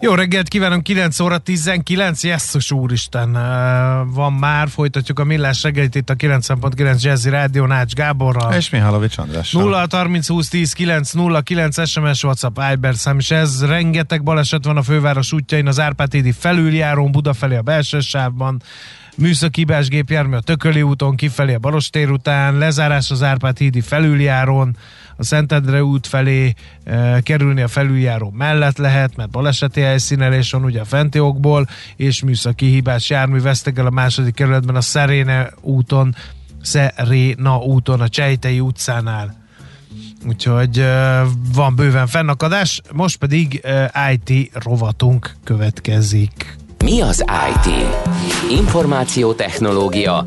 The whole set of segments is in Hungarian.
Jó reggelt kívánunk, 9 óra 19, jesszus úristen, van már, folytatjuk a millás reggelit itt a 9.9 Jazzy Rádió Nács Gáborral. És Mihálovics Andrással. 0 30 20 10 9 0 9 SMS WhatsApp Viber szám, és ez rengeteg baleset van a főváros útjain, az Árpád hídi felüljárón, Budafelé a belső sávban, műszaki gépjármű a Tököli úton, kifelé a Barostér után, lezárás az Árpád hídi felüljárón, a Szentendre út felé e, kerülni a felüljáró mellett lehet, mert baleseti helyszínelés van ugye a fenti okból, és műszaki hibás jármű vesztegel a második kerületben a Szeréne úton, Szeréna úton, a Csejtei utcánál. Úgyhogy e, van bőven fennakadás, most pedig e, IT rovatunk következik. Mi az IT? Információtechnológia,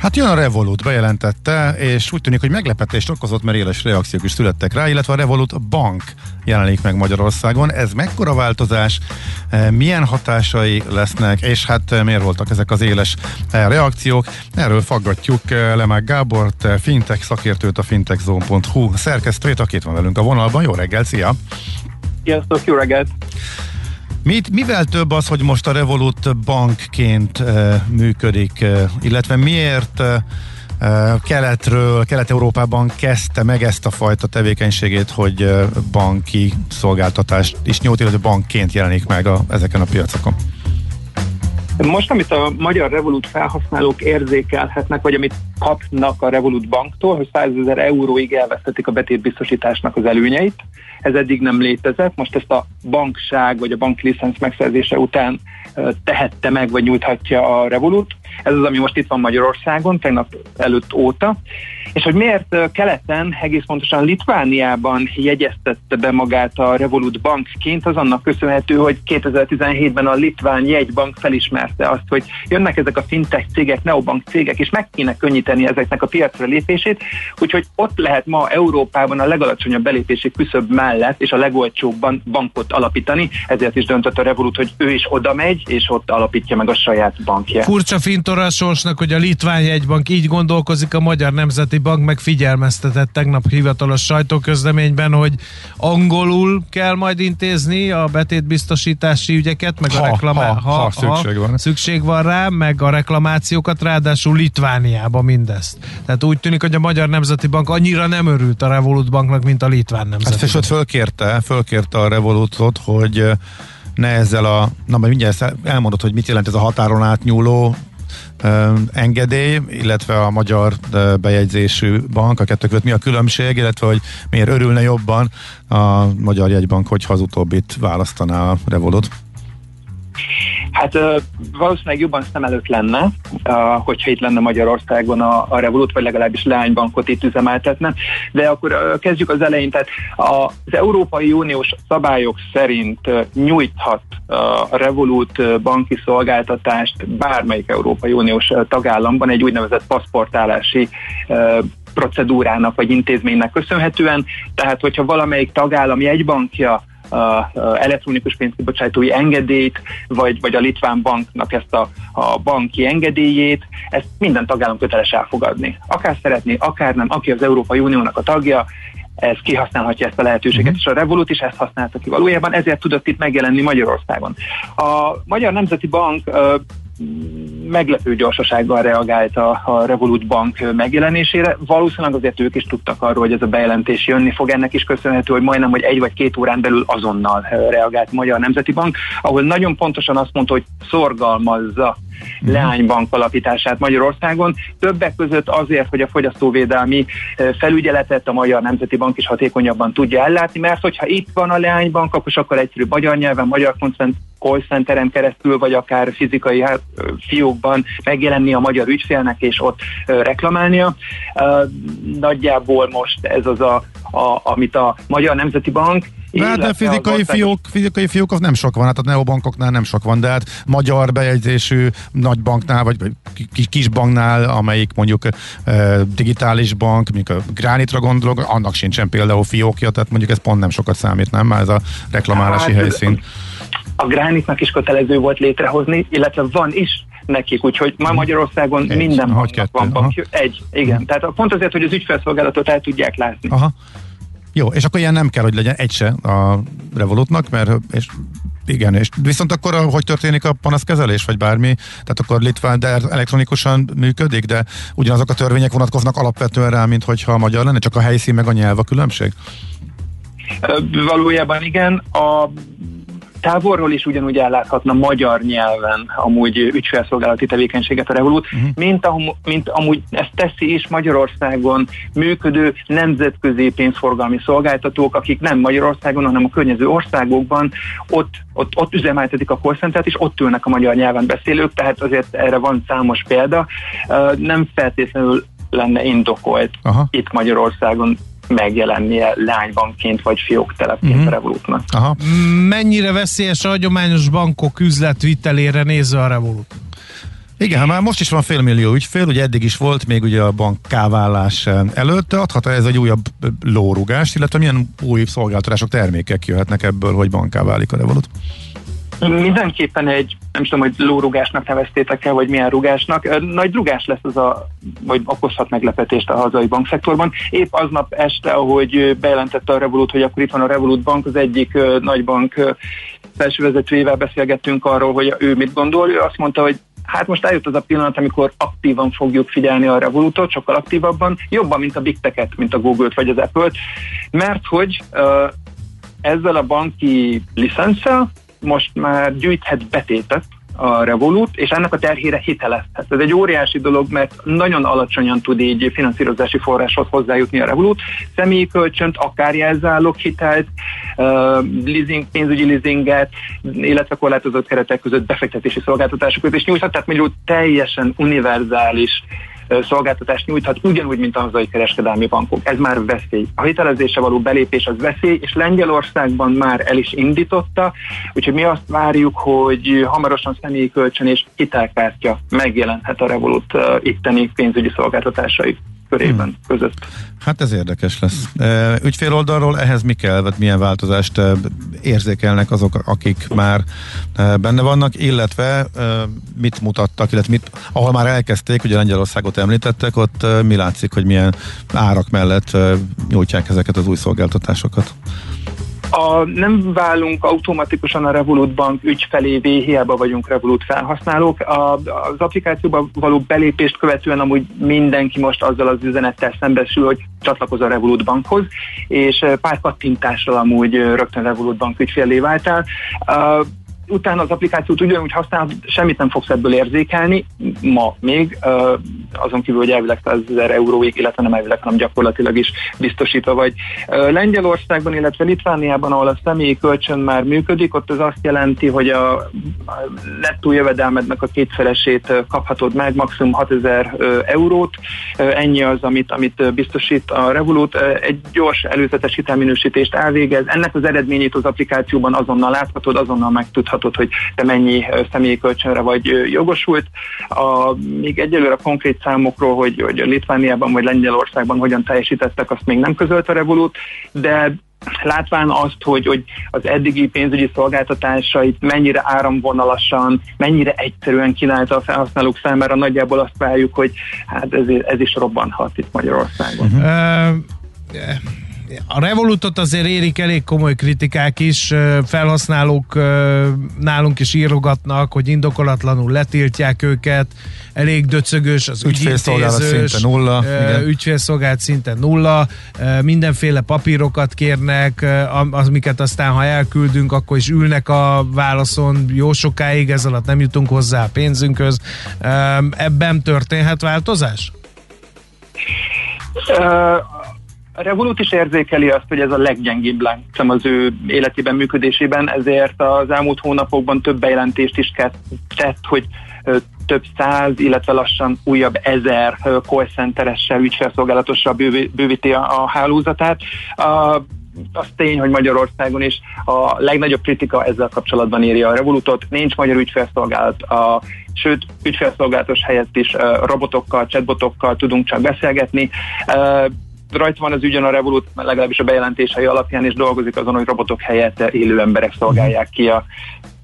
Hát jön a Revolut, bejelentette, és úgy tűnik, hogy meglepetést okozott, mert éles reakciók is születtek rá, illetve a Revolut Bank jelenik meg Magyarországon. Ez mekkora változás, e, milyen hatásai lesznek, és hát e, miért voltak ezek az éles e, reakciók? Erről faggatjuk Lemák Gábort, fintech szakértőt a fintechzone.hu szerkesztőjét, akit van velünk a vonalban. Jó reggel, szia! Sziasztok, jó reggelt! Mit, mivel több az, hogy most a Revolut bankként e, működik, e, illetve miért e, keletről, Kelet-Európában kezdte meg ezt a fajta tevékenységét, hogy banki szolgáltatást is nyújt, illetve bankként jelenik meg a, ezeken a piacokon? Most, amit a magyar Revolut felhasználók érzékelhetnek, vagy amit kapnak a Revolut banktól, hogy 100 ezer euróig elvesztetik a betétbiztosításnak az előnyeit. Ez eddig nem létezett, most ezt a bankság vagy a banklicenc megszerzése után tehette meg, vagy nyújthatja a Revolut. Ez az, ami most itt van Magyarországon, tegnap előtt óta. És hogy miért keleten, egész pontosan Litvániában jegyeztette be magát a Revolut bankként, az annak köszönhető, hogy 2017-ben a Litván jegybank felismerte azt, hogy jönnek ezek a fintech cégek, neobank cégek, és meg kéne könnyíteni ezeknek a piacra lépését, úgyhogy ott lehet ma Európában a legalacsonyabb belépési küszöb mellett és a legolcsóbban bankot alapítani, ezért is döntött a Revolut, hogy ő is oda megy, és ott alapítja meg a saját bankját. Furcsa fintora a sorsnak, hogy a Litván jegybank így gondolkozik, a Magyar Nemzeti Bank meg figyelmeztetett tegnap hivatalos sajtóközleményben, hogy angolul kell majd intézni a betétbiztosítási ügyeket, meg ha, a reklamá... ha, ha, ha, szükség van. szükség van rá, meg a reklamációkat, ráadásul Litvániába mindezt. Tehát úgy tűnik, hogy a Magyar Nemzeti Bank annyira nem örült a Revolut Banknak, mint a Litván Nemzeti hát, Bank. fölkérte, fölkérte a Revolutot, hogy ne ezzel a, na majd mindjárt elmondod, hogy mit jelent ez a határon átnyúló engedély, illetve a magyar bejegyzésű bank, a kettő között mi a különbség, illetve hogy miért örülne jobban a magyar jegybank, hogyha az utóbbit választaná a Revolut? Hát valószínűleg jobban szem előtt lenne, hogyha itt lenne Magyarországon a, a Revolut, vagy legalábbis leánybankot itt üzemeltetne. De akkor kezdjük az elején. Tehát az Európai Uniós szabályok szerint nyújthat a Revolut banki szolgáltatást bármelyik Európai Uniós tagállamban egy úgynevezett paszportálási procedúrának vagy intézménynek köszönhetően. Tehát, hogyha valamelyik tagállam jegybankja elektronikus pénzkibocsátói engedélyt, vagy, vagy a Litván banknak ezt a, a banki engedélyét, ezt minden tagállam köteles elfogadni. Akár szeretné, akár nem, aki az Európai Uniónak a tagja, ez kihasználhatja ezt a lehetőséget, uh-huh. és a Revolut is ezt használta ki valójában, ezért tudott itt megjelenni Magyarországon. A Magyar Nemzeti Bank meglepő gyorsasággal reagált a, a Revolut Bank megjelenésére. Valószínűleg azért ők is tudtak arról, hogy ez a bejelentés jönni fog. Ennek is köszönhető, hogy majdnem, hogy egy vagy két órán belül azonnal reagált a Magyar Nemzeti Bank, ahol nagyon pontosan azt mondta, hogy szorgalmazza uh-huh. leánybank alapítását Magyarországon. Többek között azért, hogy a fogyasztóvédelmi felügyeletet a Magyar Nemzeti Bank is hatékonyabban tudja ellátni, mert hogyha itt van a leánybank, akkor sokkal egyszerűbb magyar nyelven, magyar call centeren keresztül, vagy akár fizikai hát, fiókban megjelenni a magyar ügyfélnek, és ott reklamálnia. Nagyjából most ez az, a, a, amit a Magyar Nemzeti Bank de hát a fizikai, fiók, fizikai fiók az nem sok van, hát a neobankoknál nem sok van, de hát magyar bejegyzésű nagy banknál, vagy kis, kis banknál, amelyik mondjuk e, digitális bank, mondjuk a Gránitra gondolok, annak sincsen például fiókja, tehát mondjuk ez pont nem sokat számít, nem? Már ez a reklamálási hát, helyszín. A Gránitnak is kötelező volt létrehozni, illetve van is nekik, úgyhogy ma Magyarországon egy, minden van bankja. Egy, igen. Uh-huh. Tehát pont azért, hogy az ügyfelszolgálatot el tudják látni. Aha. Jó, és akkor ilyen nem kell, hogy legyen egy se a Revolutnak, mert és igen, és viszont akkor hogy történik a panaszkezelés, vagy bármi? Tehát akkor Litván, de elektronikusan működik, de ugyanazok a törvények vonatkoznak alapvetően rá, mint hogyha a magyar lenne, csak a helyszín meg a nyelv a különbség? Valójában igen. A távolról is ugyanúgy elláthatna magyar nyelven amúgy ügyfélszolgálati tevékenységet a Revolut, uh-huh. mint, am, mint amúgy ezt teszi is Magyarországon működő nemzetközi pénzforgalmi szolgáltatók, akik nem Magyarországon, hanem a környező országokban ott, ott, ott üzemeltetik a call és ott ülnek a magyar nyelven beszélők, tehát azért erre van számos példa. Nem feltétlenül lenne indokolt Aha. itt Magyarországon megjelennie lánybankként vagy fióktelepként uh-huh. a Revolutnak. Aha. Mennyire veszélyes a hagyományos bankok üzletvitelére nézve a Revolut? Igen, hát már most is van félmillió ügyfél, ugye eddig is volt még ugye a bank káválás előtte, adhat ez egy újabb lórugást, illetve milyen új szolgáltatások, termékek jöhetnek ebből, hogy banká válik a Revolut? Mindenképpen egy, nem tudom, hogy lórugásnak neveztétek el, vagy milyen rugásnak. Nagy rugás lesz az a, vagy okozhat meglepetést a hazai bankszektorban. Épp aznap este, ahogy bejelentette a Revolut, hogy akkor itt van a Revolut Bank, az egyik nagy bank felső vezetőjével beszélgettünk arról, hogy ő mit gondol. Ő azt mondta, hogy Hát most eljött az a pillanat, amikor aktívan fogjuk figyelni a Revolutot, sokkal aktívabban, jobban, mint a Big Tech-et, mint a Google-t vagy az Apple-t, mert hogy ezzel a banki licenszel most már gyűjthet betétet a Revolut, és ennek a terhére hitelezhet. Ez egy óriási dolog, mert nagyon alacsonyan tud így finanszírozási forráshoz hozzájutni a Revolut. Személyi kölcsönt, akár jelzálog hitelt, leasing, pénzügyi leasinget, illetve korlátozott keretek között befektetési szolgáltatásokat is nyújthat, tehát mondjuk teljesen univerzális szolgáltatást nyújthat, ugyanúgy, mint a hazai kereskedelmi bankok. Ez már veszély. A hitelezésre való belépés az veszély, és Lengyelországban már el is indította, úgyhogy mi azt várjuk, hogy hamarosan személyi kölcsön és hitelkártya megjelenhet a Revolut itteni pénzügyi szolgáltatásai körében hmm. között. Hát ez érdekes lesz. Ügyfél oldalról ehhez mi kell, vagy milyen változást érzékelnek azok, akik már benne vannak, illetve mit mutattak, illetve mit, ahol már elkezdték, ugye Lengyelországot említettek, ott mi látszik, hogy milyen árak mellett nyújtják ezeket az új szolgáltatásokat? A, nem válunk automatikusan a Revolut Bank ügyfelévé, hiába vagyunk Revolut felhasználók. A, az applikációba való belépést követően amúgy mindenki most azzal az üzenettel szembesül, hogy csatlakoz a Revolut Bankhoz, és pár kattintással amúgy rögtön Revolut Bank ügyfélé váltál utána az applikációt ugyanúgy használ, semmit nem fogsz ebből érzékelni, ma még, azon kívül, hogy elvileg 100 ezer euróig, illetve nem elvileg, hanem gyakorlatilag is biztosítva vagy. Lengyelországban, illetve Litvániában, ahol a személyi kölcsön már működik, ott az azt jelenti, hogy a nettó jövedelmednek a kétfelesét kaphatod meg, maximum 6000 eurót. Ennyi az, amit, amit biztosít a Revolut. Egy gyors előzetes hitelminősítést elvégez. Ennek az eredményét az applikációban azonnal láthatod, azonnal megtudhatod láthatod, hogy te mennyi személyi kölcsönre vagy jogosult. A, még egyelőre konkrét számokról, hogy, hogy Litvániában vagy Lengyelországban hogyan teljesítettek, azt még nem közölt a Revolut, de látván azt, hogy, hogy az eddigi pénzügyi szolgáltatásait mennyire áramvonalasan, mennyire egyszerűen kínálta a felhasználók számára, nagyjából azt várjuk, hogy hát ez, ez is robbanhat itt Magyarországon. Uh-huh. Uh, a Revolutot azért érik elég komoly kritikák is, felhasználók nálunk is írogatnak, hogy indokolatlanul letiltják őket, elég döcögös az ügyfélszolgálat szinte nulla, ügyfélszolgálat szinte nulla, mindenféle papírokat kérnek, amiket aztán ha elküldünk, akkor is ülnek a válaszon jó sokáig, ez alatt nem jutunk hozzá a pénzünkhöz. Ebben történhet változás? A Revolut is érzékeli azt, hogy ez a leggyengébb láncem az ő életében, működésében, ezért az elmúlt hónapokban több bejelentést is tett, hogy több száz, illetve lassan újabb ezer call centeressel, ügyfelszolgálatossal bővíti a, a hálózatát. A, az tény, hogy Magyarországon is a legnagyobb kritika ezzel kapcsolatban írja a Revolutot. Nincs magyar ügyfelszolgálat, a, sőt, ügyfelszolgálatos helyett is robotokkal, chatbotokkal tudunk csak beszélgetni rajta van az ügyön a Revolut, legalábbis a bejelentései alapján, és dolgozik azon, hogy robotok helyett élő emberek szolgálják ki a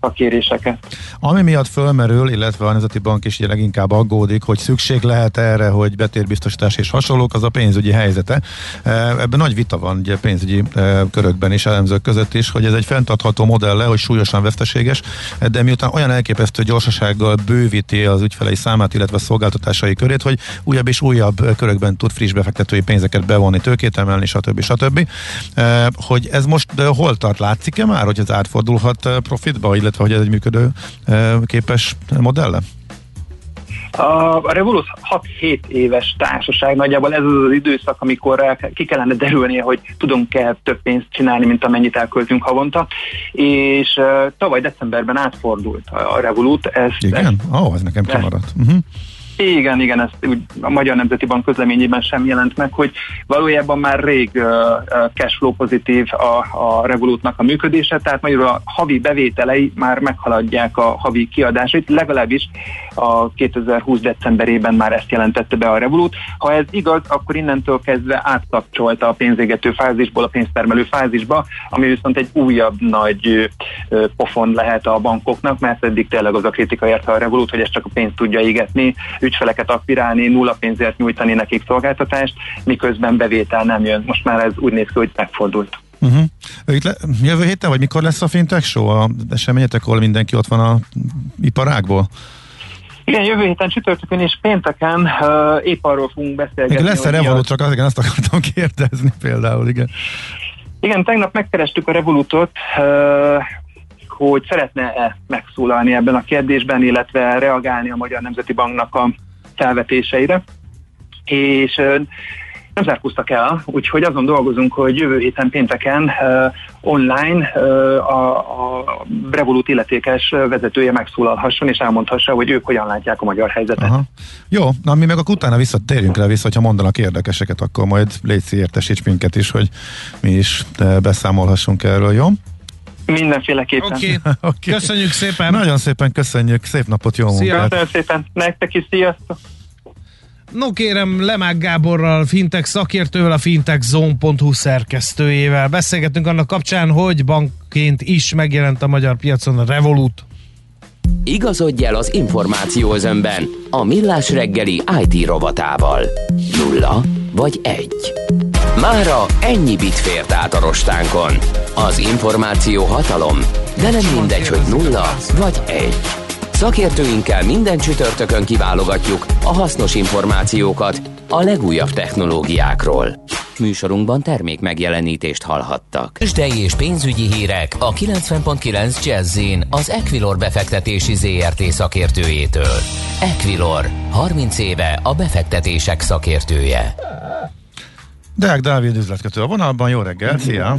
a kéréseket. Ami miatt fölmerül, illetve a Nemzeti Bank is ugye leginkább aggódik, hogy szükség lehet erre, hogy betérbiztosítás és hasonlók, az a pénzügyi helyzete. E, ebben nagy vita van ugye pénzügyi e, körökben is, elemzők között is, hogy ez egy fenntartható modell hogy súlyosan veszteséges, de miután olyan elképesztő gyorsasággal bővíti az ügyfelei számát, illetve szolgáltatásai körét, hogy újabb és újabb körökben tud friss befektetői pénzeket bevonni, tőkét emelni, stb. stb. E, hogy ez most hol tart, látszik-e már, hogy ez átfordulhat profitba, illetve hogy ez egy működő képes modelle? A Revolut 6-7 éves társaság, nagyjából ez az az időszak, amikor ki kellene derülnie, hogy tudunk-e több pénzt csinálni, mint amennyit elköltünk havonta, és tavaly decemberben átfordult a Revolut. Ezt, Igen? Ó, oh, ez nekem kimaradt. Uh-huh. Igen, igen, ezt úgy a Magyar Nemzeti Bank közleményében sem jelent meg, hogy valójában már rég cashflow pozitív a, a Revolutnak a működése, tehát magyarul a havi bevételei már meghaladják a havi kiadásait, legalábbis a 2020 decemberében már ezt jelentette be a Revolut. Ha ez igaz, akkor innentől kezdve átkapcsolta a pénzégető fázisból a pénztermelő fázisba, ami viszont egy újabb nagy pofon lehet a bankoknak, mert eddig tényleg az a kritika érte a Revolut, hogy ezt csak a pénzt tudja égetni, ügyfeleket akvirálni, nulla pénzért nyújtani nekik szolgáltatást, miközben bevétel nem jön. Most már ez úgy néz ki, hogy megfordult. Uh-huh. Itt le, jövő héten, vagy mikor lesz a Fintech Show? A eseményetek, ahol mindenki ott van a iparágból? Igen, jövő héten csütörtökön és pénteken uh, épp arról fogunk beszélgetni. Igen, lesz a Revolut, csak igen, azt akartam kérdezni például, igen. Igen, tegnap megkerestük a Revolutot, hogy szeretne-e megszólalni ebben a kérdésben, illetve reagálni a Magyar Nemzeti Banknak a felvetéseire. És nem zárkóztak el, úgyhogy azon dolgozunk, hogy jövő héten pénteken uh, online uh, a, a Revolut illetékes vezetője megszólalhasson és elmondhassa, hogy ők hogyan látják a magyar helyzetet. Aha. Jó, na mi meg a utána visszatérjünk rá vissza, hogyha mondanak érdekeseket, akkor majd légy értesíts minket is, hogy mi is beszámolhassunk erről, jó? Mindenféleképpen. Oké, okay. okay. köszönjük szépen. Nagyon szépen köszönjük, szép napot, jó munkát. Köszönöm szépen, nektek is, sziasztok. No kérem, Lemák Gáborral, fintech szakértővel, a fintechzone.hu szerkesztőjével. Beszélgetünk annak kapcsán, hogy bankként is megjelent a magyar piacon a Revolut. Igazodj el az információ özönben a Millás reggeli IT rovatával. Nulla vagy egy. Mára ennyi bit fért át a rostánkon. Az információ hatalom, de nem mindegy, hogy nulla vagy egy. Szakértőinkkel minden csütörtökön kiválogatjuk a hasznos információkat a legújabb technológiákról. Műsorunkban termék megjelenítést hallhattak. Sdei és pénzügyi hírek a 90.9 jazz az Equilor befektetési ZRT szakértőjétől. Equilor, 30 éve a befektetések szakértője. Deák Dávid üzletkötő a vonalban, jó reggelt, szia!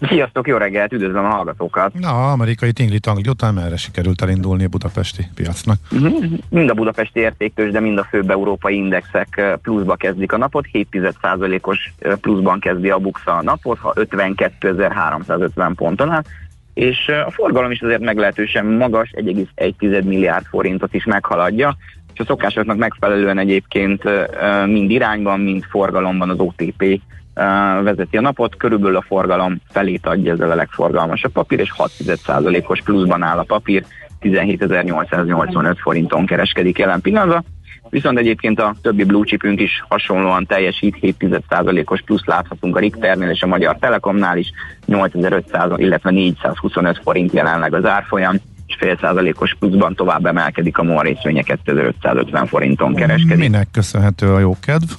Sziasztok, jó reggelt, üdvözlöm a hallgatókat! Na, amerikai tingli tangli után merre sikerült elindulni a budapesti piacnak? Uh-huh. Mind a budapesti értéktős, de mind a főbb európai indexek eh, pluszba kezdik a napot, 7,1%-os eh, pluszban kezdi a Buxa a napot, ha 52.350 ponton áll, és eh, a forgalom is azért meglehetősen magas, 1,1 milliárd forintot is meghaladja, és a szokásoknak megfelelően egyébként mind irányban, mind forgalomban az OTP vezeti a napot, körülbelül a forgalom felét adja ezzel a legforgalmasabb papír, és 6%-os pluszban áll a papír, 17.885 forinton kereskedik jelen pillanatban. viszont egyébként a többi blue chipünk is hasonlóan teljesít, 7,1%-os plusz láthatunk a Richternél és a Magyar Telekomnál is, 8500, illetve 425 forint jelenleg az árfolyam, fél százalékos pluszban tovább emelkedik a MOL részvénye 2550 forinton kereskedik. Minek köszönhető a jó kedv?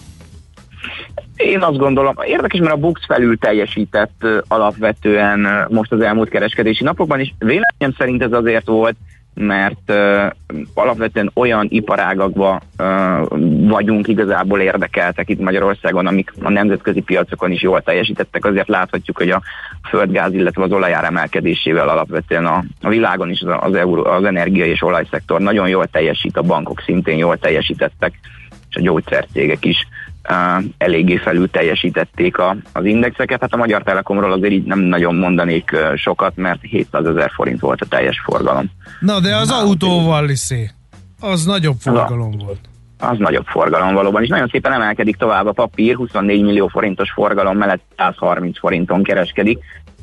Én azt gondolom, érdekes, mert a Bux felül teljesített alapvetően most az elmúlt kereskedési napokban, és véleményem szerint ez azért volt, mert uh, alapvetően olyan iparágakba uh, vagyunk igazából érdekeltek itt Magyarországon, amik a nemzetközi piacokon is jól teljesítettek. Azért láthatjuk, hogy a földgáz, illetve az olajár emelkedésével alapvetően a, a világon is az, az, euró, az energia és olajszektor nagyon jól teljesít, a bankok szintén jól teljesítettek, és a gyógyszercégek is eléggé felül teljesítették a, az indexeket. Hát a Magyar Telekomról azért így nem nagyon mondanék sokat, mert 700 ezer forint volt a teljes forgalom. Na, de az autóval liszé, az nagyobb forgalom volt. Az nagyobb forgalom valóban, és nagyon szépen emelkedik tovább a papír, 24 millió forintos forgalom mellett 130 forinton kereskedik,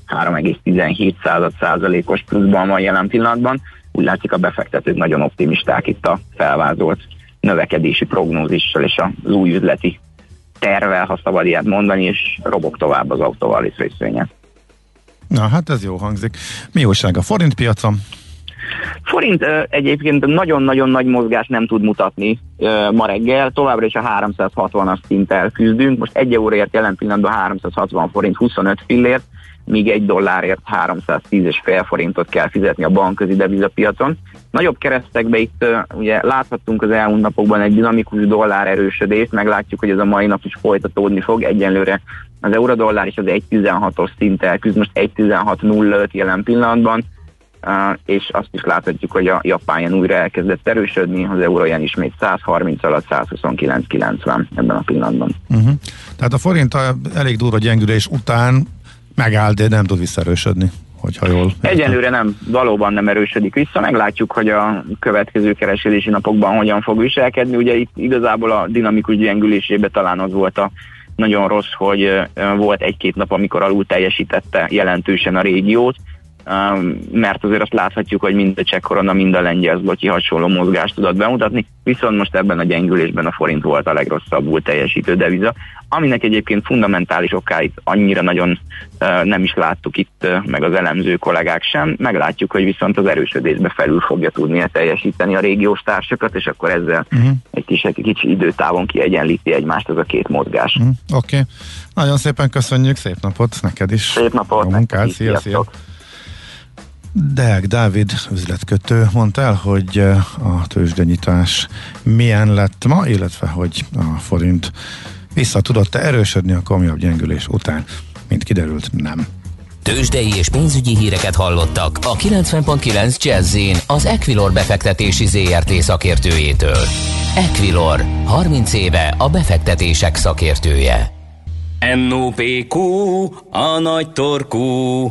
3,17 százalékos pluszban van jelen pillanatban. Úgy látszik a befektetők nagyon optimisták itt a felvázolt növekedési prognózissal és az új üzleti tervel, ha szabad ilyet mondani, és robog tovább az autóval részvénye. Na, hát ez jó hangzik. Mi újság a forint piacon? Forint egyébként nagyon-nagyon nagy mozgást nem tud mutatni ma reggel, továbbra is a 360-as szinttel küzdünk, most egy euróért jelen pillanatban 360 forint 25 fillért, míg egy dollárért 310,5 forintot kell fizetni a bankközi devizapiacon. Nagyobb keresztekbe itt ugye láthattunk az elmúlt napokban egy dinamikus dollár erősödést, meglátjuk, hogy ez a mai nap is folytatódni fog. Egyenlőre az eurodollár is az 1.16-os szinttel küzd, most 1.16.05 jelen pillanatban, és azt is láthatjuk, hogy a japán újra elkezdett erősödni, az eurójen ismét 130 alatt 129.90 ebben a pillanatban. Uh-huh. Tehát a forint elég durva gyengülés után megáll, de nem tud visszaerősödni hogyha jól... Egyelőre nem, valóban nem erősödik vissza, meglátjuk, hogy a következő kereskedési napokban hogyan fog viselkedni. Ugye itt igazából a dinamikus gyengülésébe talán az volt a nagyon rossz, hogy volt egy-két nap, amikor alul teljesítette jelentősen a régiót, mert azért azt láthatjuk, hogy mind a cseh korona, mind a lengyel zlotyi hasonló mozgást tudott bemutatni, viszont most ebben a gyengülésben a forint volt a legrosszabbul teljesítő deviza, aminek egyébként fundamentális okáit annyira nagyon nem is láttuk itt, meg az elemző kollégák sem, meglátjuk, hogy viszont az erősödésbe felül fogja tudni teljesíteni a régiós társakat, és akkor ezzel uh-huh. egy kis, egy kicsi időtávon kiegyenlíti egymást ez a két mozgás. Uh-huh. Oké, okay. nagyon szépen köszönjük, szép napot neked is. Szép napot. A munkát, szia, szia. Deák Dávid üzletkötő mondta el, hogy eh, a tőzsdenyítás milyen lett ma, illetve hogy a forint vissza tudott-e erősödni a komjabb gyengülés után. Mint kiderült, nem. Tőzsdei és pénzügyi híreket hallottak a 90.9 jazz az Equilor befektetési ZRT szakértőjétől. Equilor, 30 éve a befektetések szakértője. NOPQ, a nagy torkú.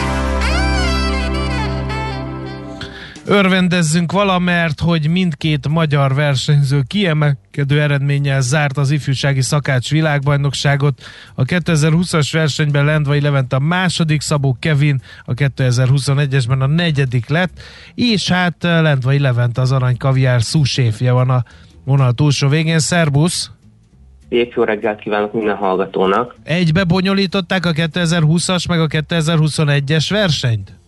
Örvendezzünk valamert, hogy mindkét magyar versenyző kiemelkedő eredménnyel zárt az ifjúsági szakács világbajnokságot. A 2020-as versenyben Lendvai Levent a második, Szabó Kevin a 2021-esben a negyedik lett, és hát Lendvai Levent az arany kaviár szúséfje van a vonal túlsó végén. Szerbusz! Épp jó reggelt kívánok minden hallgatónak! Egybe bonyolították a 2020-as meg a 2021-es versenyt?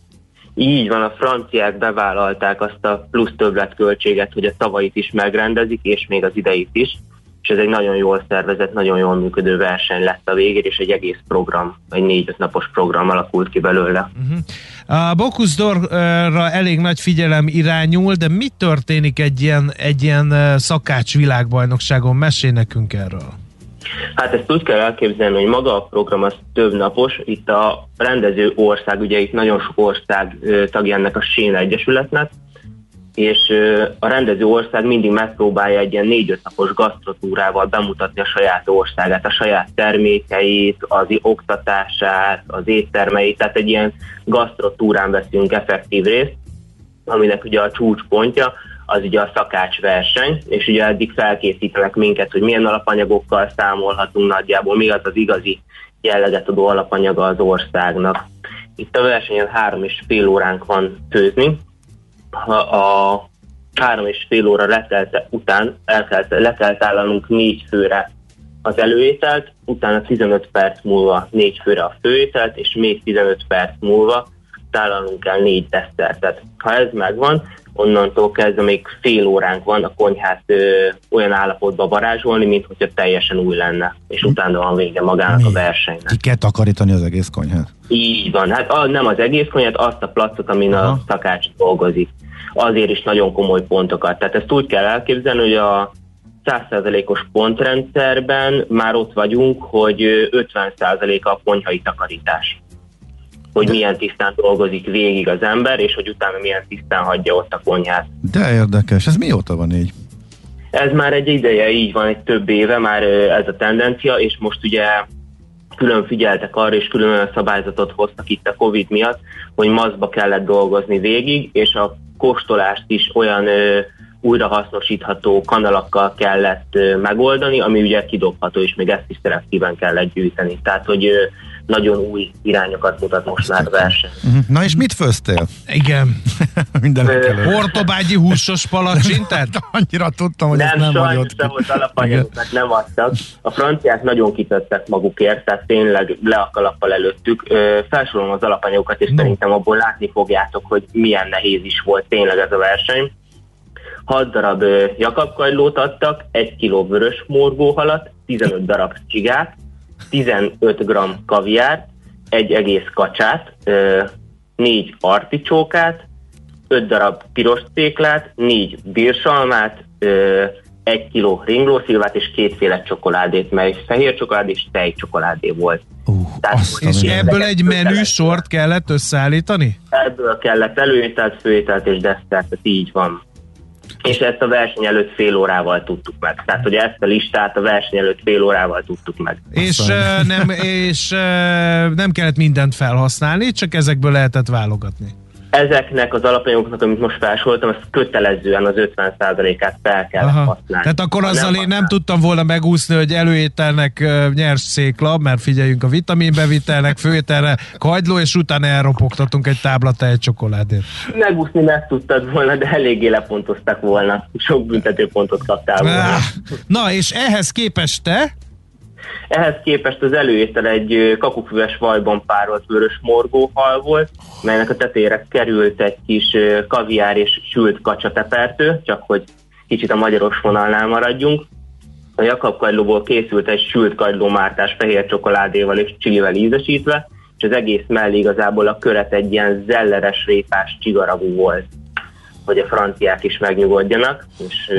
Így van, a franciák bevállalták azt a plusz többletköltséget, hogy a tavait is megrendezik, és még az ideit is, és ez egy nagyon jól szervezett, nagyon jól működő verseny lett a végén, és egy egész program, egy négy-öt napos program alakult ki belőle. Uh-huh. A Bokuszdorra elég nagy figyelem irányul, de mi történik egy ilyen, egy ilyen szakács világbajnokságon? Mesélj nekünk erről. Hát ezt úgy kell elképzelni, hogy maga a program az több napos. Itt a rendező ország, ugye itt nagyon sok ország tagja ennek a Séna Egyesületnek, és a rendező ország mindig megpróbálja egy ilyen négy-öt napos gasztrotúrával bemutatni a saját országát, a saját termékeit, az oktatását, az éttermeit, tehát egy ilyen gasztrotúrán veszünk effektív részt, aminek ugye a csúcspontja az ugye a szakács verseny, és ugye eddig felkészítenek minket, hogy milyen alapanyagokkal számolhatunk nagyjából, mi az az igazi jelleget adó alapanyaga az országnak. Itt a versenyen három és fél óránk van főzni. A három és fél óra letelte után el kell, le kell tálalnunk négy főre az előételt, utána 15 perc múlva négy főre a főételt, és még 15 perc múlva tálalnunk kell négy desszertet. Ha ez megvan, onnantól kezdve még fél óránk van a konyhát ö, olyan állapotba varázsolni, mint hogyha teljesen új lenne, és hm. utána van vége magának Mi? a versenynek. Ki kell takarítani az egész konyhát? Így van, hát a, nem az egész konyhát, azt a placot, amin Aha. a szakács dolgozik. Azért is nagyon komoly pontokat. Tehát ezt úgy kell elképzelni, hogy a 100%-os pontrendszerben már ott vagyunk, hogy 50% a konyhai takarítás hogy milyen tisztán dolgozik végig az ember, és hogy utána milyen tisztán hagyja ott a konyhát. De érdekes, ez mióta van így? Ez már egy ideje így van, egy több éve már ez a tendencia, és most ugye külön figyeltek arra, és külön szabályzatot hoztak itt a Covid miatt, hogy mazba kellett dolgozni végig, és a kóstolást is olyan ö, újrahasznosítható kanalakkal kellett ö, megoldani, ami ugye kidobható, és még ezt is szelektíven kellett gyűjteni. Tehát, hogy ö, nagyon új irányokat mutat most már a verseny. Mhm. Na és mit főztél? Igen. Minden Hortobágyi húsos palacsintát? Annyira tudtam, hogy nem, ez nem sajnos nem volt alapanyagoknak nem adtak. A franciák nagyon kitettek magukért, tehát tényleg le a kalappal előttük. Felsorolom az alapanyagokat, és no. szerintem abból látni fogjátok, hogy milyen nehéz is volt tényleg ez a verseny. 6 darab jakabkajlót adtak, 1 kiló vörös morgóhalat, 15 darab csigát, 15 g kaviárt, egy egész kacsát, négy articsókát, 5 darab piros céklát, négy bírsalmát, egy kiló ringlószilvát és kétféle csokoládét, mely fehér csokoládé és tejcsokoládé volt. Uh, Tehát, és ebből egy menü sort kellett összeállítani? Ebből kellett előételt, főételt és desszert, így van és ezt a verseny előtt fél órával tudtuk meg. Tehát, hogy ezt a listát a verseny előtt fél órával tudtuk meg. És, nem, és nem kellett mindent felhasználni, csak ezekből lehetett válogatni ezeknek az alapanyagoknak, amit most felsoroltam, az kötelezően az 50%-át fel kell Aha. használni. Tehát akkor azzal nem én nem tudtam volna megúszni, hogy előételnek uh, nyers székla, mert figyeljünk a vitaminbevitelnek, főételre kagyló, és utána elropogtatunk egy tábla csokoládét. Megúszni meg tudtad volna, de eléggé lepontoztak volna. Sok büntetőpontot kaptál volna. Na, és ehhez képest te ehhez képest az előétel egy kakufüves vajban párolt vörös morgóhal volt, melynek a tetére került egy kis kaviár és sült kacsatepertő, csak hogy kicsit a magyaros vonalnál maradjunk. A Jakab kagylóból készült egy sült kagylómártás fehér csokoládéval és csilivel ízesítve, és az egész mellé igazából a köret egy ilyen zelleres répás csigaragú volt hogy a franciák is megnyugodjanak, és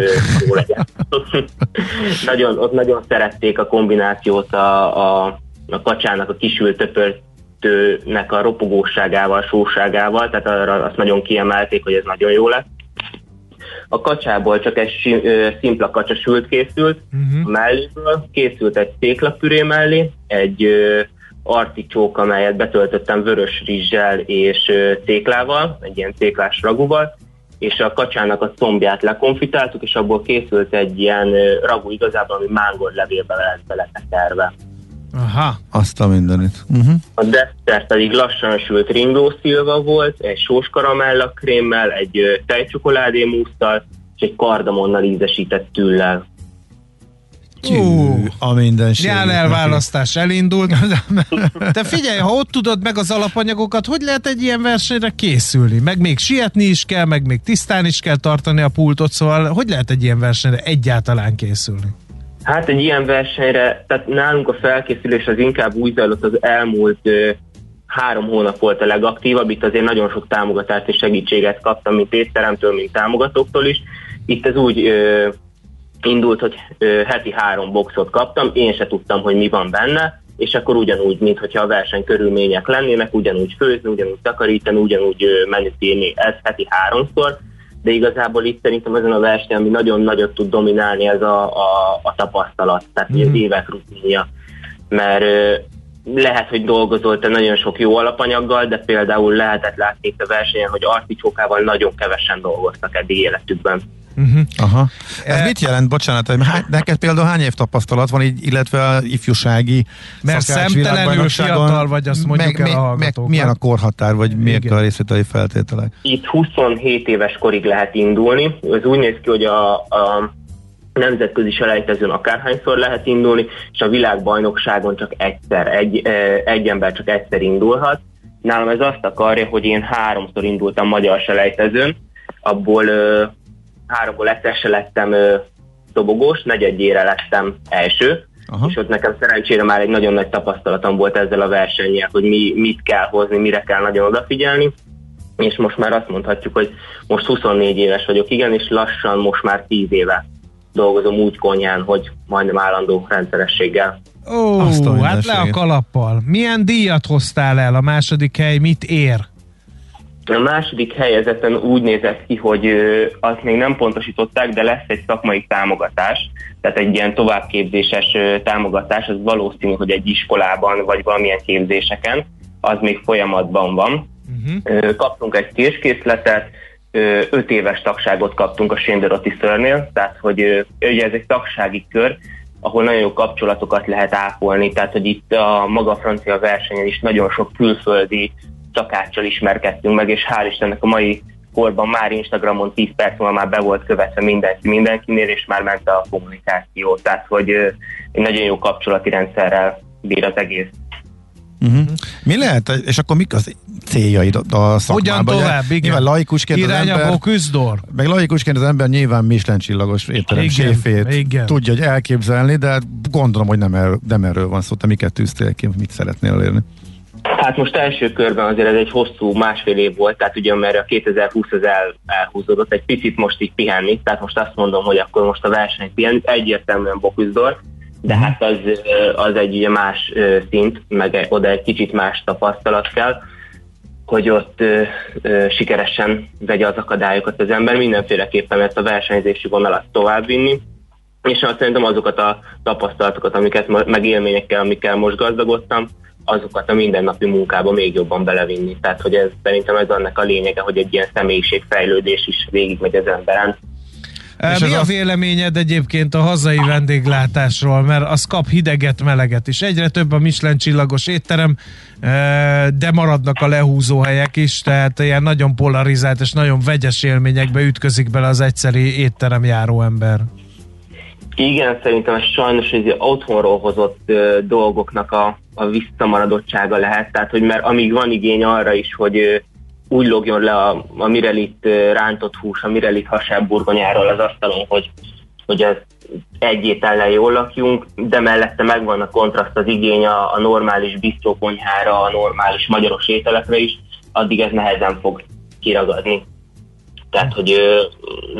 jó legyen. nagyon, ott nagyon szerették a kombinációt a, a, a kacsának a kisült töpörtőnek a ropogóságával, sóságával, tehát arra azt nagyon kiemelték, hogy ez nagyon jó lett. A kacsából csak egy szimpla kacsa sült készült, uh-huh. melléből készült egy széklapüré mellé, egy articsók, amelyet betöltöttem vörös rizssel és céklával, egy ilyen céklás ragúval, és a kacsának a combját lekonfitáltuk, és abból készült egy ilyen ragú igazából, ami mángor levélbe lehet beletekerve. Aha. Azt a mindenit. Uh-huh. A desszert pedig lassan sült ringlószilva volt, egy sós karamella krémmel, egy tejcsokoládé músztal, és egy kardamonnal ízesített tüllel. Tyű, a mindenség. Ján elválasztás elindult. Te figyelj, ha ott tudod meg az alapanyagokat, hogy lehet egy ilyen versenyre készülni? Meg még sietni is kell, meg még tisztán is kell tartani a pultot, szóval hogy lehet egy ilyen versenyre egyáltalán készülni? Hát egy ilyen versenyre, tehát nálunk a felkészülés az inkább úgy zajlott az elmúlt ö, három hónap volt a legaktívabb, itt azért nagyon sok támogatást és segítséget kaptam, mint étteremtől, mint támogatóktól is. Itt ez úgy ö, indult, hogy ö, heti három boxot kaptam, én se tudtam, hogy mi van benne, és akkor ugyanúgy, mint hogyha a verseny körülmények lennének, ugyanúgy főzni, ugyanúgy takarítani, ugyanúgy menüt írni, ez heti háromszor, de igazából itt szerintem ezen a verseny, ami nagyon nagyot tud dominálni, ez a, a, a tapasztalat, tehát mm. az évek rutinja, mert lehet, hogy dolgozol te nagyon sok jó alapanyaggal, de például lehetett látni itt a versenyen, hogy articsókával nagyon kevesen dolgoztak eddig életükben Uh-huh. Aha. Ez e... mit jelent, bocsánat, hogy hány, neked például hány év tapasztalat van, így, illetve ifjúsági Mert szemtelenül fiatal vagy, azt mondjuk meg, el a meg, Milyen a korhatár, vagy miért a részvételi feltételek? Itt 27 éves korig lehet indulni. Ez úgy néz ki, hogy a, a nemzetközi selejtezőn akárhányszor lehet indulni, és a világbajnokságon csak egyszer, egy, egy ember csak egyszer indulhat. Nálam ez azt akarja, hogy én háromszor indultam magyar selejtezőn, abból háromból egyszer lettem dobogós, negyedjére lettem első, Aha. és ott nekem szerencsére már egy nagyon nagy tapasztalatom volt ezzel a versennyel, hogy mi, mit kell hozni, mire kell nagyon odafigyelni, és most már azt mondhatjuk, hogy most 24 éves vagyok, igen, és lassan most már 10 éve dolgozom úgy konyán, hogy majdnem állandó rendszerességgel. Ó, hát le a kalappal. Milyen díjat hoztál el? A második hely mit ér? A második helyezeten úgy nézett ki, hogy azt még nem pontosították, de lesz egy szakmai támogatás, tehát egy ilyen továbbképzéses támogatás, az valószínű, hogy egy iskolában vagy valamilyen képzéseken, az még folyamatban van. Uh-huh. Kaptunk egy késkészletet, öt éves tagságot kaptunk a Sénderoti szörnél, tehát hogy ugye ez egy tagsági kör, ahol nagyon jó kapcsolatokat lehet ápolni, tehát hogy itt a maga francia versenyen is nagyon sok külföldi szakáccsal ismerkedtünk meg, és hál' Istennek a mai korban már Instagramon 10 perc múlva már be volt követve mindenki mindenkinél, és már ment a kommunikáció. Tehát, hogy egy nagyon jó kapcsolati rendszerrel bír az egész. Uh-huh. Mi lehet, és akkor mik az céljaid a szakmában? Hogyan tovább, igen. Nyilván laikusként Irány az ember, küzdor. Meg laikusként az ember nyilván Michelin csillagos étterem séfét igen. tudja, hogy elképzelni, de gondolom, hogy nem, erről, nem erről van szó. Te miket tűztél ki, mit szeretnél elérni? Hát most első körben azért ez egy hosszú másfél év volt, tehát ugye mert a 2020 az el, elhúzódott, egy picit most így pihenni, tehát most azt mondom, hogy akkor most a verseny pihenni, egyértelműen Boküzdor, de hát az, az egy ugye más szint, meg oda egy kicsit más tapasztalat kell, hogy ott ö, ö, sikeresen vegye az akadályokat az ember, mindenféleképpen ezt a versenyzési vonalat továbbvinni, és azt szerintem azokat a tapasztalatokat, amiket, meg élményekkel, amikkel most gazdagodtam, azokat a mindennapi munkába még jobban belevinni. Tehát, hogy ez szerintem ez annak a lényege, hogy egy ilyen személyiségfejlődés is végigmegy az emberen. És Mi a az... véleményed egyébként a hazai vendéglátásról? Mert az kap hideget, meleget is. Egyre több a Michelin csillagos étterem, de maradnak a lehúzó helyek is, tehát ilyen nagyon polarizált és nagyon vegyes élményekbe ütközik bele az egyszeri étterem járó ember. Igen, szerintem ez sajnos egy otthonról hozott ö, dolgoknak a, a visszamaradottsága lehet, tehát hogy mert amíg van igény arra is, hogy ö, úgy logjon le a, a Mirelit rántott hús, a Mirelit hasább burgonyáról az asztalon, hogy, hogy ez egy étellel jól lakjunk, de mellette megvan a kontraszt az igény a, a normális bisztrókonyhára, a normális magyaros ételekre is, addig ez nehezen fog kiragadni. Tehát, hogy ö,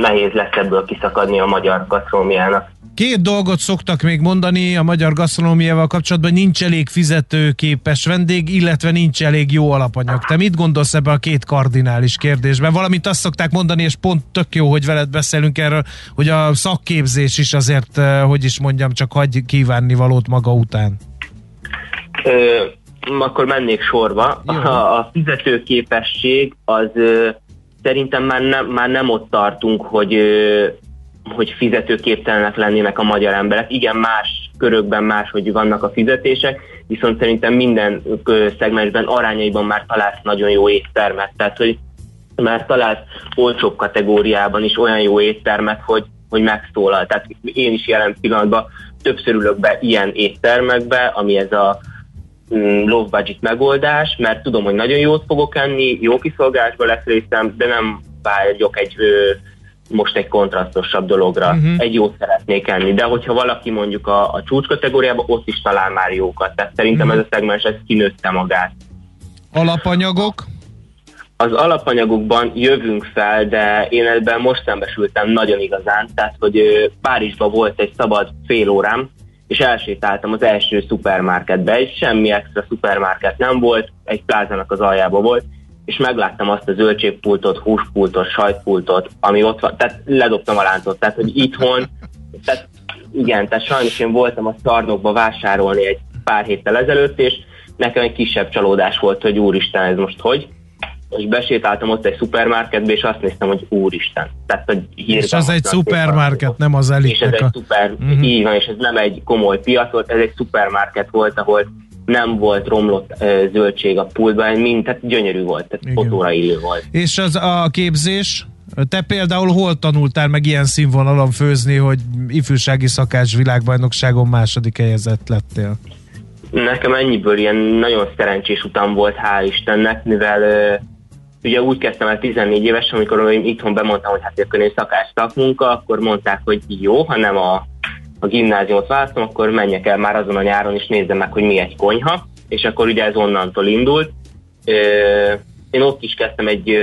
nehéz lesz ebből kiszakadni a magyar gasztrómiának. Két dolgot szoktak még mondani a magyar gasztronómiával kapcsolatban, nincs elég fizetőképes vendég, illetve nincs elég jó alapanyag. Te mit gondolsz ebben a két kardinális kérdésben? Valamint azt szokták mondani, és pont tök jó, hogy veled beszélünk erről, hogy a szakképzés is azért, hogy is mondjam, csak hagy kívánni valót maga után. Ö, akkor mennék sorba. A, a fizetőképesség az ö, szerintem már nem, már nem ott tartunk, hogy hogy fizetőképtelenek lennének a magyar emberek. Igen, más körökben más, hogy vannak a fizetések, viszont szerintem minden szegmensben arányaiban már találsz nagyon jó éttermet. Tehát, hogy már találsz olcsóbb kategóriában is olyan jó éttermet, hogy, hogy megszólal. Tehát én is jelen pillanatban többször ülök be ilyen éttermekbe, ami ez a low budget megoldás, mert tudom, hogy nagyon jót fogok enni, jó kiszolgálásba lesz részem, de nem vágyok egy ö, most egy kontrasztosabb dologra. Uh-huh. Egy jót szeretnék enni, de hogyha valaki mondjuk a, a csúcs kategóriában, ott is talál már jókat. Tehát szerintem uh-huh. ez a szegmens ez kinőtte magát. Alapanyagok? Az alapanyagokban jövünk fel, de én ebben most szembesültem nagyon igazán, tehát hogy Párizsban volt egy szabad fél órám, és elsétáltam az első szupermarketbe, és semmi extra szupermarket nem volt, egy plázának az aljába volt, és megláttam azt a zöldségpultot, húspultot, sajtpultot, ami ott van, tehát ledobtam a láncot, tehát hogy itthon, tehát igen, tehát sajnos én voltam a Szarnokba vásárolni egy pár héttel ezelőtt, és nekem egy kisebb csalódás volt, hogy úristen, ez most hogy. És besétáltam ott egy szupermarketbe, és azt néztem, hogy úristen. Tehát, hogy és az egy szupermarket, nem az elitnek És ez egy szuper, uh-huh. így van, és ez nem egy komoly piac volt, ez egy szupermarket volt, ahol nem volt romlott uh, zöldség a pultban, mind, tehát gyönyörű volt, tehát Igen. fotóra illő volt. És az a képzés, te például hol tanultál meg ilyen színvonalon főzni, hogy ifjúsági szakács világbajnokságon második helyezett lettél? Nekem ennyiből ilyen nagyon szerencsés utam volt, hál' Istennek, mivel uh, ugye úgy kezdtem el 14 évesen, amikor én itthon bemondtam, hogy hát akkor én szakács szakmunka, akkor mondták, hogy jó, ha nem a, a gimnáziumot választom, akkor menjek el már azon a nyáron, és nézzem meg, hogy mi egy konyha, és akkor ugye ez onnantól indult. Én ott is kezdtem egy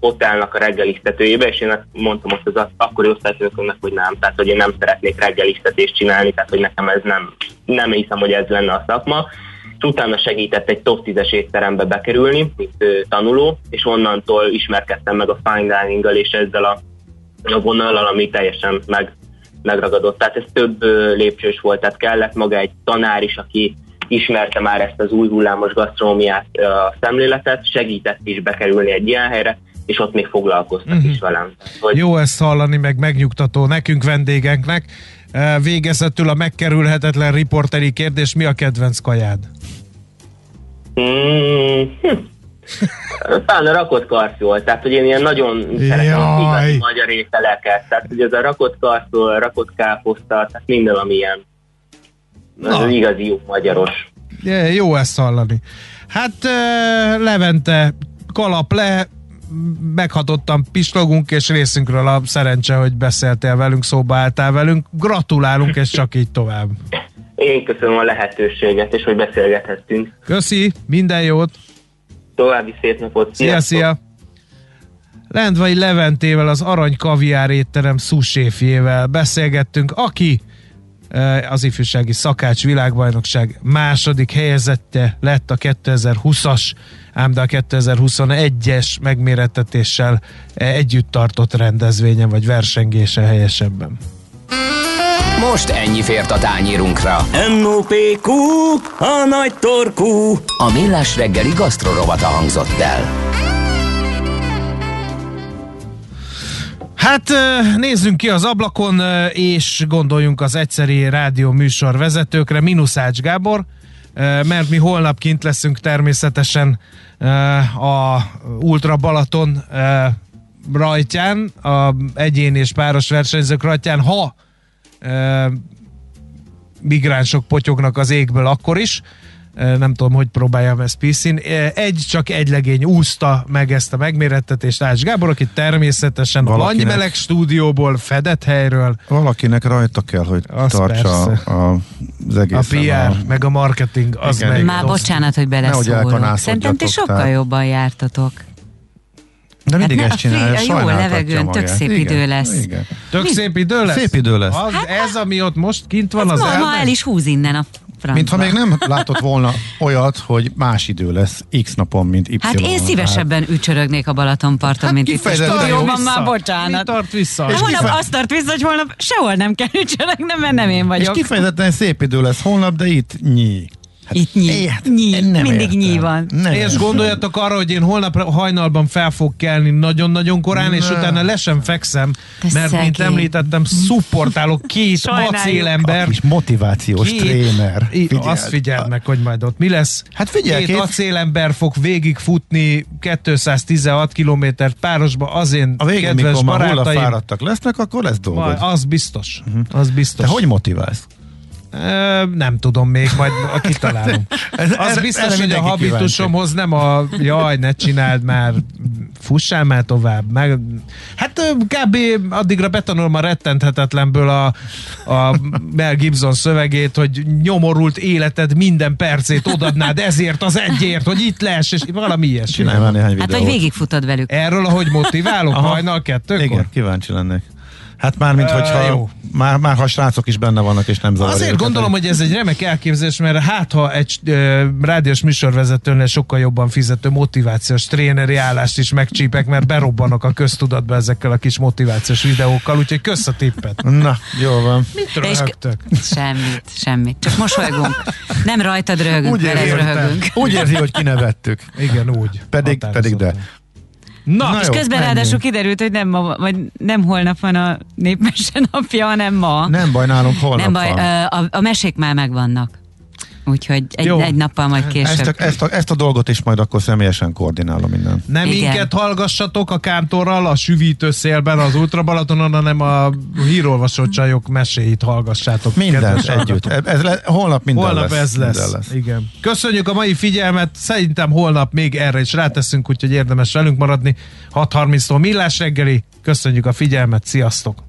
hotelnak a reggelisztetőjébe, és én mondtam most az akkori osztályfőnökömnek, hogy nem, tehát hogy én nem szeretnék reggelisztetést csinálni, tehát hogy nekem ez nem, nem hiszem, hogy ez lenne a szakma. Utána segített egy top 10-es étterembe bekerülni, mint ő, tanuló, és onnantól ismerkedtem meg a fine dining és ezzel a, a vonallal, ami teljesen meg, megragadott. Tehát ez több lépcsős volt, tehát kellett maga egy tanár is, aki ismerte már ezt az új hullámos gasztronómiát, a szemléletet, segített is bekerülni egy ilyen helyre, és ott még foglalkoztak uh-huh. is velem. Hogy... Jó ezt hallani, meg megnyugtató nekünk vendégeknek. Végezetül a megkerülhetetlen riporteri kérdés, mi a kedvenc kajád? Mm, hm. Talán a rakott karszol, tehát hogy én ilyen nagyon szeretem igazi magyar ételeket, tehát hogy ez a rakott karszol, rakott káposzta, tehát minden, ami ilyen az igazi jó magyaros. Yeah, jó ezt hallani. Hát Levente kalap le, meghatottan pislogunk, és részünkről a szerencse, hogy beszéltél velünk, szóba álltál velünk. Gratulálunk, és csak így tovább. Én köszönöm a lehetőséget, és hogy beszélgethettünk. Köszi, minden jót! További szép napot! Szia, szia! Lendvai Leventével, az Arany Kaviár étterem szuséfjével beszélgettünk, aki eh, az ifjúsági szakács világbajnokság második helyezettje lett a 2020-as ám de a 2021-es megmérettetéssel együtt tartott rendezvényen vagy versengése helyesebben. Most ennyi fért a tányírunkra. M.O.P.Q. A nagy torkú. A millás reggeli gasztrorovata hangzott el. Hát nézzünk ki az ablakon, és gondoljunk az egyszeri rádió műsor vezetőkre. Minuszács Gábor, mert mi holnap kint leszünk természetesen a Ultra Balaton rajtján, a egyén és páros versenyzők rajtján, ha migránsok potyognak az égből akkor is, nem tudom, hogy próbáljam ezt piszin. Egy, csak egy legény úszta meg ezt a megmérettetést Ács Gábor, aki természetesen Valakinek, a meleg stúdióból, fedett helyről. Valakinek rajta kell, hogy Azt tartsa a, az egész. A PR, a... meg a marketing, az igen, meg. Már bocsánat, hogy beleszólok. Szerintem ti sokkal jobban jártatok. De mindig hát ezt csinálja, a, a jó levegőn tök szép igen, idő lesz. Igen. Tök Mi? szép idő lesz? Szép idő lesz. Az, hát, ez, ami ott most kint van az ma, ma el is húz innen a francba. Mintha még nem látott volna olyat, hogy más idő lesz X napon, mint Y. Hát én szívesebben hát... ücsörögnék a Balatonparton, hát mint itt a stúdióban, már bocsánat. Mi tart vissza? És holnap kife... azt tart vissza, hogy holnap sehol nem kell ücsörögnem, mert nem én vagyok. És kifejezetten szép idő lesz holnap, de itt nyi. Hát, Itt nyí. Hát, nyí. Nem Mindig értem. nyí van. Nem és gondoljatok arra, hogy én holnap hajnalban fel fog kelni nagyon-nagyon korán, ne. és utána le sem fekszem, De mert szegény. mint említettem, szupportálok két acélember. Kis motivációs két, tréner. Figyeld. Azt figyeld meg, hogy majd ott mi lesz. Hát figyelj, két, két acélember fog végigfutni 216 kilométert párosba, az én a végén, kedves mikor barátaim. már fáradtak lesznek, akkor lesz dolgod. Az biztos. Uh-huh. Az biztos. Te hogy motiválsz? Nem tudom még, majd kitalálom. Az erre, biztos, hogy a habitusomhoz nem a jaj, ne csináld már, fussál már tovább. Meg, hát kb. addigra betanulom a rettenthetetlenből a, a Mel Gibson szövegét, hogy nyomorult életed minden percét odadnád ezért az egyért, hogy itt lesz, és valami ilyesmi. Csinálj már néhány videót. Hát, hogy végigfutad velük. Erről, ahogy motiválok Aha. hajnal kettőkor? Igen, kíváncsi lennék. Hát már, mint hogyha jó. már, már ha srácok is benne vannak, és nem zavarja Azért őket, gondolom, hogy ez egy remek elképzelés, mert hát ha egy ö, rádiós műsorvezetőnél sokkal jobban fizető motivációs tréneri állást is megcsípek, mert berobbanok a köztudatba ezekkel a kis motivációs videókkal, úgyhogy kösz a tippet. Na, jó van. Mit röhögtök? Semmit, semmit. Csak mosolygunk. Nem rajtad röhögünk, Úgy értem. röhögünk. Úgy érzi, hogy kinevettük. Igen, úgy. Pedig, pedig de. Na, Na És jó, közben menjünk. ráadásul kiderült, hogy nem, ma, vagy nem holnap van a népmese napja, hanem ma. Nem baj, nálunk holnap nem baj, van. a, a mesék már megvannak. Úgyhogy egy, Jó. egy nappal majd Ezt később. a, ezt, a, ezt a dolgot is majd akkor személyesen koordinálom minden. Nem Igen. minket hallgassatok a kántorral a süvítő szélben az Ultra Balatonon, hanem a hírolvasó csajok meséit hallgassátok. Mindent kedves együtt. Ez le, holnap minden Holnap lesz. ez lesz. Minden lesz. Igen. Köszönjük a mai figyelmet, szerintem holnap még erre is ráteszünk, úgyhogy érdemes velünk maradni. 6.30-tól millás reggeli. Köszönjük a figyelmet, sziasztok!